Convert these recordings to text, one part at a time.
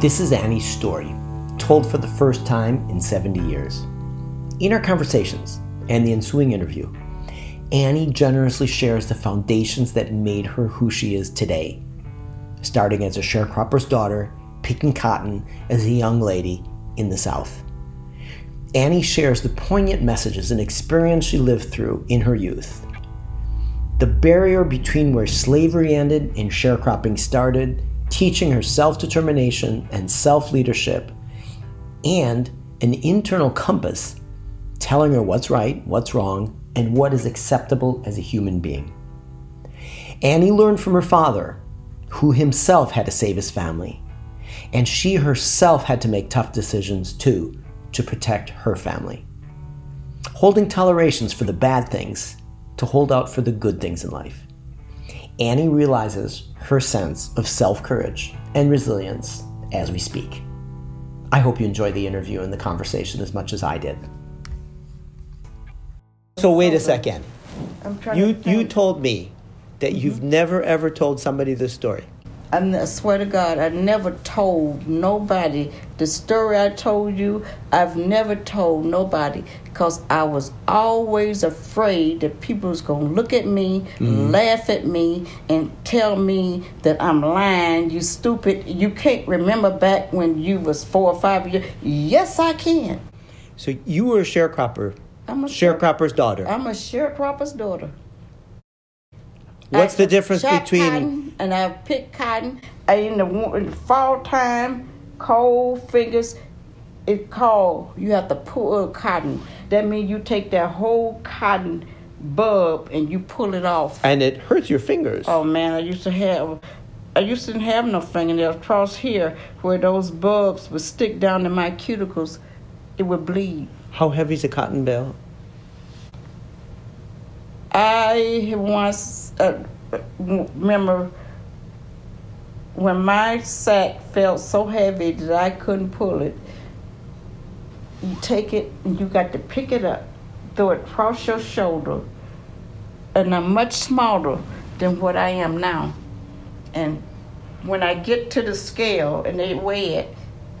This is Annie's story, told for the first time in 70 years. In our conversations and the ensuing interview, Annie generously shares the foundations that made her who she is today. Starting as a sharecropper's daughter, picking cotton as a young lady in the South. Annie shares the poignant messages and experience she lived through in her youth. The barrier between where slavery ended and sharecropping started teaching her self determination and self leadership, and an internal compass telling her what's right, what's wrong, and what is acceptable as a human being. Annie learned from her father, who himself had to save his family, and she herself had to make tough decisions too to protect her family. Holding tolerations for the bad things to hold out for the good things in life. Annie realizes her sense of self courage and resilience as we speak. I hope you enjoyed the interview and the conversation as much as I did. So wait a second. I'm trying You to you told me that you've mm-hmm. never ever told somebody this story. I swear to God, I never told nobody the story I told you. I've never told nobody because I was always afraid that people was gonna look at me, mm-hmm. laugh at me, and tell me that I'm lying. You stupid! You can't remember back when you was four or five years. Yes, I can. So you were a sharecropper, I'm a sharecropper's daughter. I'm a sharecropper's daughter. What's the difference between cotton and I pick cotton I, in the in the fall time? Cold fingers. It called. You have to pull cotton. That means you take that whole cotton bulb and you pull it off. and it hurts your fingers. Oh man, I used to have. I used to have no fingernails across here where those bulbs would stick down to my cuticles. It would bleed. How heavy is a cotton bale? I once uh, remember when my sack felt so heavy that I couldn't pull it. You take it and you got to pick it up, throw it across your shoulder, and I'm much smaller than what I am now. And when I get to the scale and they weigh it,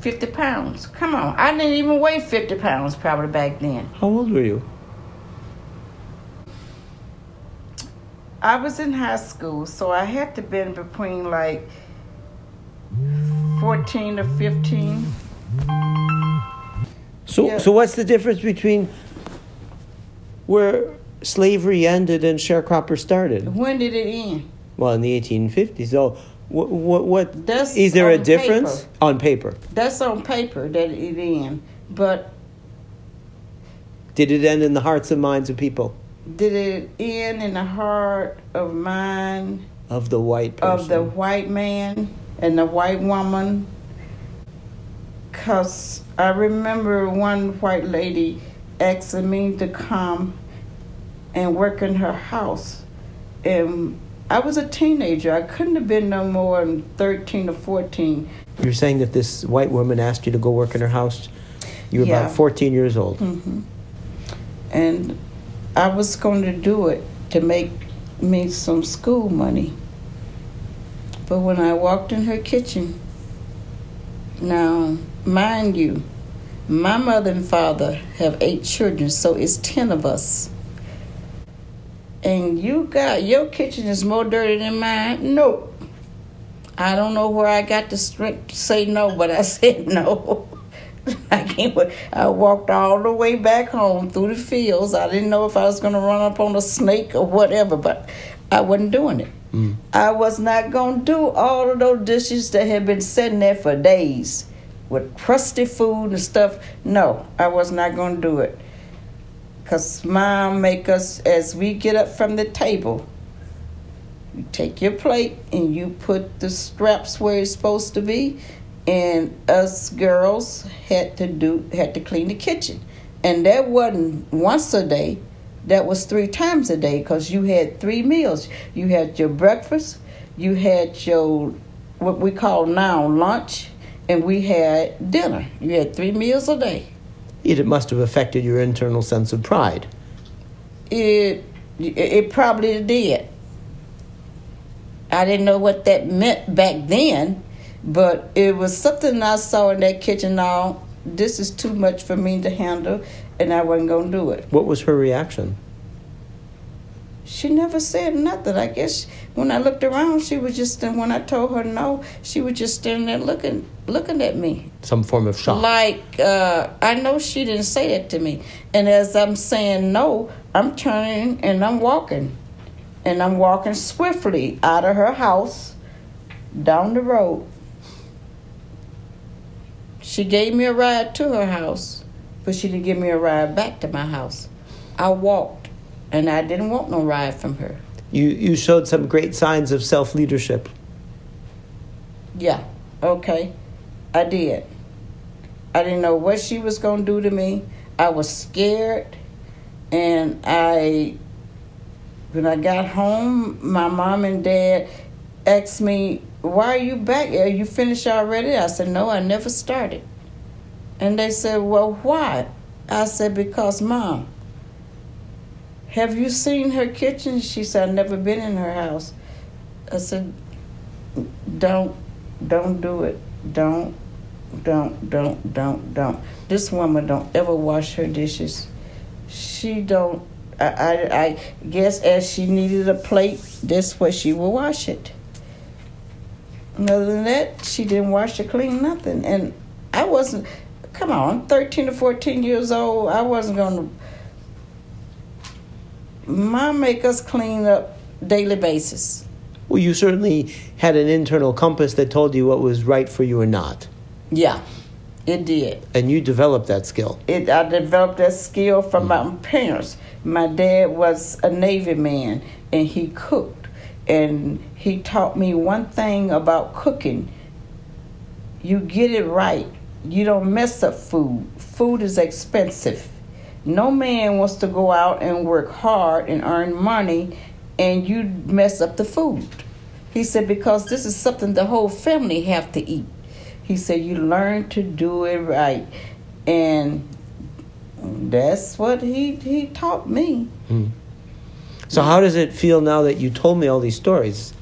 50 pounds. Come on, I didn't even weigh 50 pounds probably back then. How old were you? I was in high school, so I had to been between like 14 to 15. So, Yeah. so what's the difference between where slavery ended and sharecropper started? When did it end? Well, in the 1850s. So, what, what, what That's is there a difference paper. on paper? That's on paper that it ended. But Did it end in the hearts and minds of people did it end in the heart of mine, of the white person? of the white man and the white woman? Because I remember one white lady asking me to come and work in her house. And I was a teenager. I couldn't have been no more than 13 or 14. You're saying that this white woman asked you to go work in her house. You were Yeah. about 14 years old. Mm-hmm. And I was going to do it to make me some school money. But when I walked in her kitchen, now, mind you, my mother and father have eight children, so it's 10 of us. And you got your kitchen is more dirty than mine? Nope. I don't know where I got the strength to say no, but I said no. I can't. I walked all the way back home through the fields. I didn't know if I was going to run up on a snake or whatever, but I wasn't doing it. Mm. I was not going to do all of those dishes that had been sitting there for days with crusty food and stuff. No, I was not going to do it. Because mom make us, as we get up from the table, you take your plate and you put the straps where it's supposed to be, and us girls had to do had to clean the kitchen, and that wasn't once a day. That was three times a day because you had three meals. You had your breakfast, you had your what we call now lunch, and we had dinner. You had three meals a day. It must have affected your internal sense of pride. It it probably did. I didn't know what that meant back then, But it was something I saw in that kitchen. Now this is too much for me to handle, and I wasn't gonna do it. What was her reaction? She never said nothing. I guess when I looked around, she was just. And when I told her no, she was just standing there looking, looking at me. Some form of shock. Like uh, I know she didn't say that to me. And as I'm saying no, I'm turning and I'm walking, and I'm walking swiftly out of her house, down the road. She gave me a ride to her house, but she didn't give me a ride back to my house. I walked, and I didn't want no ride from her. You you showed some great signs of self leadership. Yeah, okay. I did. I didn't know what she was going to do to me. I was scared. And I, when I got home, my mom and dad asked me, Why are you back? Are you finished already? I said, No, I never started. And they said, Well, why? I said, Because, mom, have you seen her kitchen? She said, I've never been in her house. I said, Don't, don't do it. Don't, don't, don't, don't, don't. This woman don't ever wash her dishes. She don't. I, I, I guess as she needed a plate, this way she will wash it. And other than that, she didn't wash or clean nothing. And I wasn't. Come on, I'm 13 or 14 years old. I wasn't gonna. Mom make us clean up daily basis. Well, you certainly had an internal compass that told you what was right for you or not. Yeah, it did. And you developed that skill. It, I developed that skill from my mm-hmm. parents. My dad was a Navy man and he cooked. And he taught me one thing about cooking you get it right, you don't mess up food. Food is expensive. No man wants to go out and work hard and earn money and you mess up the food. He said, because this is something the whole family have to eat. He said, you learn to do it right. And that's what he, he taught me. Hmm. So, how does it feel now that you told me all these stories?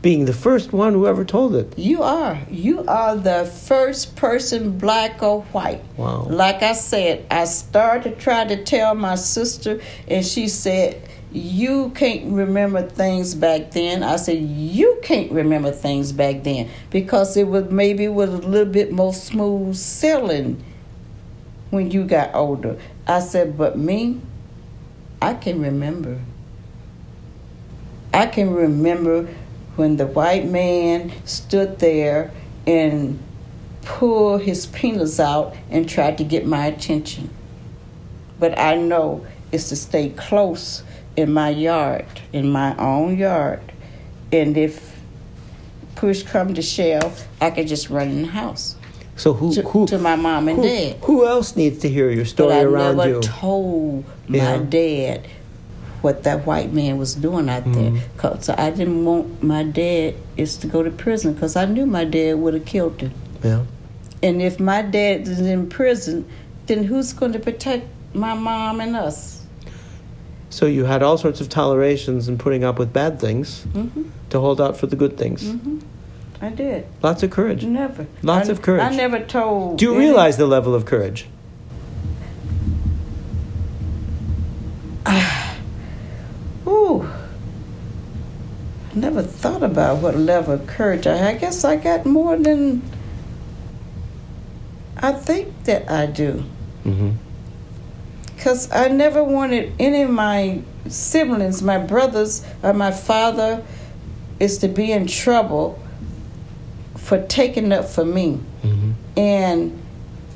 Being the first one who ever told it. You are. You are the first person, black or white. Wow. Like I said, I started to try to tell my sister, and she said, You can't remember things back then. I said, You can't remember things back then because it was maybe was a little bit more smooth sailing when you got older. I said, But me, I can remember. I can remember when the white man stood there and pulled his penis out and tried to get my attention. But I know it's to stay close in my yard, in my own yard. And if push come to shove, I could just run in the house So, who, to, who, to my mom and who, dad. who else needs to hear your story But I around never you? told Yeah. my dad what that white man was doing out there. Mm-hmm. Cause I didn't want my dad is to go to prison because I knew my dad would have killed him. yeah. And if my dad is in prison, then who's going to protect my mom and us? So, you had all sorts of tolerations and putting up with bad things hmm to hold out for the good things. hmm I did. Lots of courage. Never. Lots I, of courage. I never told. Do you any- realize the level of courage? Ooh. I never thought about what level of courage I had. I guess I got more than I think that I do. Mm-hmm. Because I never wanted any of my siblings, my brothers, or my father, is to be in trouble for taking up for me. Mm-hmm. And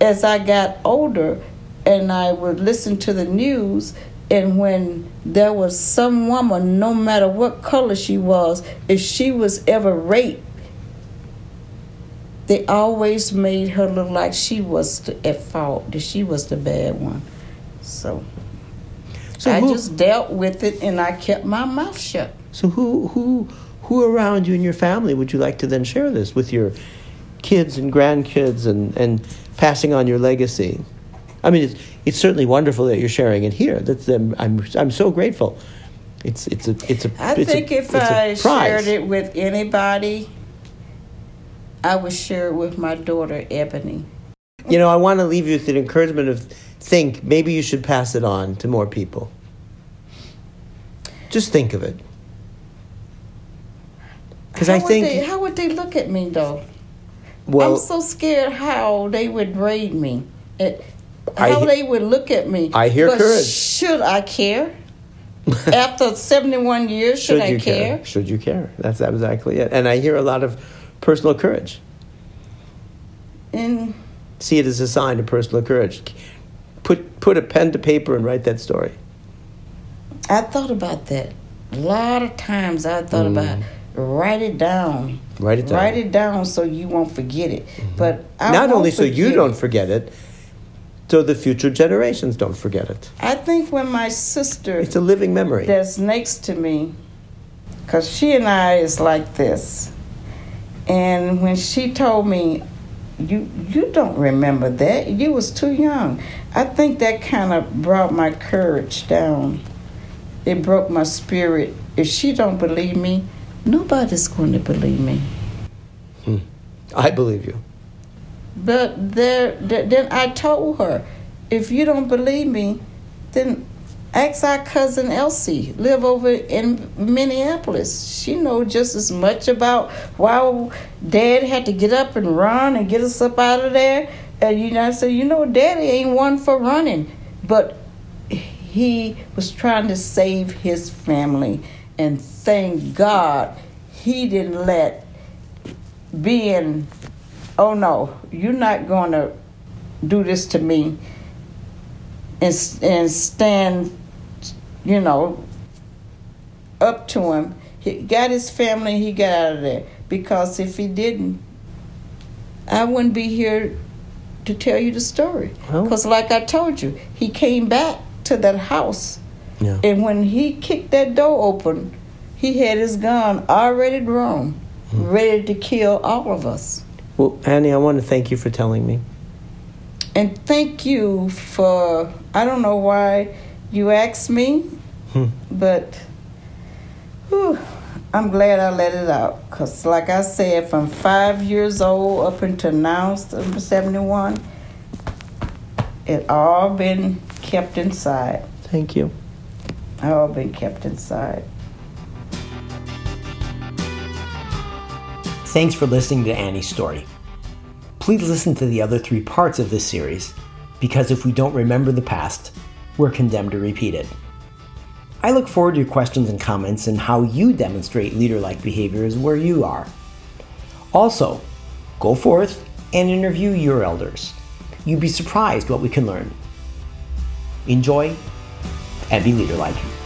as I got older and I would listen to the news, and when there was some woman, no matter what color she was, if she was ever raped, they always made her look like she was at fault, that she was the bad one. So, So, I who, just dealt with it and I kept my mouth shut. so who, who, who around you and your family would you like to then share this with your kids and grandkids and, and passing on your legacy? I mean, it's, it's certainly wonderful that you're sharing it here. That's um, I'm I'm so grateful. It's it's a it's a I it's a- think if a I prize. shared it with anybody, I would share it with my daughter, Ebony. You know, I want to leave you with the encouragement of think maybe you should pass it on to more people. Just think of it. Because I How would think, they, how would they look at me though? well, I'm so scared how they would grade me. It, how he- they would look at me. I hear but courage. Should I care? After 71 years, should, I you care? Should you care? That's exactly it. And I hear a lot of personal courage. And See it as a sign of personal courage. Put put a pen to paper and write that story. I thought about that. A lot of times I thought mm. about write it down. Write it down. Mm-hmm. Write it down so you won't forget it. But I Not only so you don't forget it, so the future generations don't forget it. I think when my sister It's a living memory. that's next to me, because she and I is like this. And when she told me, you you don't remember that, you was too young. I think that kind of brought my courage down. It broke my spirit. If she don't believe me, nobody's going to believe me. Hmm. I believe you. But there, then I told her, if you don't believe me, then ask our cousin Elsie, live over in Minneapolis. She knows just as much about why Dad had to get up and run and get us up out of there. And you know, I said, you know, Daddy ain't one for running, but he was trying to save his family, and thank God he didn't let being, oh no, you're not going to do this to me, and and stand, you know, up to him. He got his family. He got out of there because if he didn't, I wouldn't be here to tell you the story. Because, like I told you, he came back to that house, Yeah. and when he kicked that door open, he had his gun already drawn, ready to kill all of us. Well, Annie, I want to thank you for telling me. And thank you for, I don't know why you asked me, Hmm. but whew, I'm glad I let it out. Because, like I said, from five years old up until now, 71, it all been kept inside. Thank you. All been kept inside. Thanks for listening to Annie's story. Please listen to the other three parts of this series, because if we don't remember the past, we're condemned to repeat it. I look forward to your questions and comments and how you demonstrate leader like behaviors where you are. Also, go forth and interview your elders. You'd be surprised what we can learn. Enjoy and be leader like.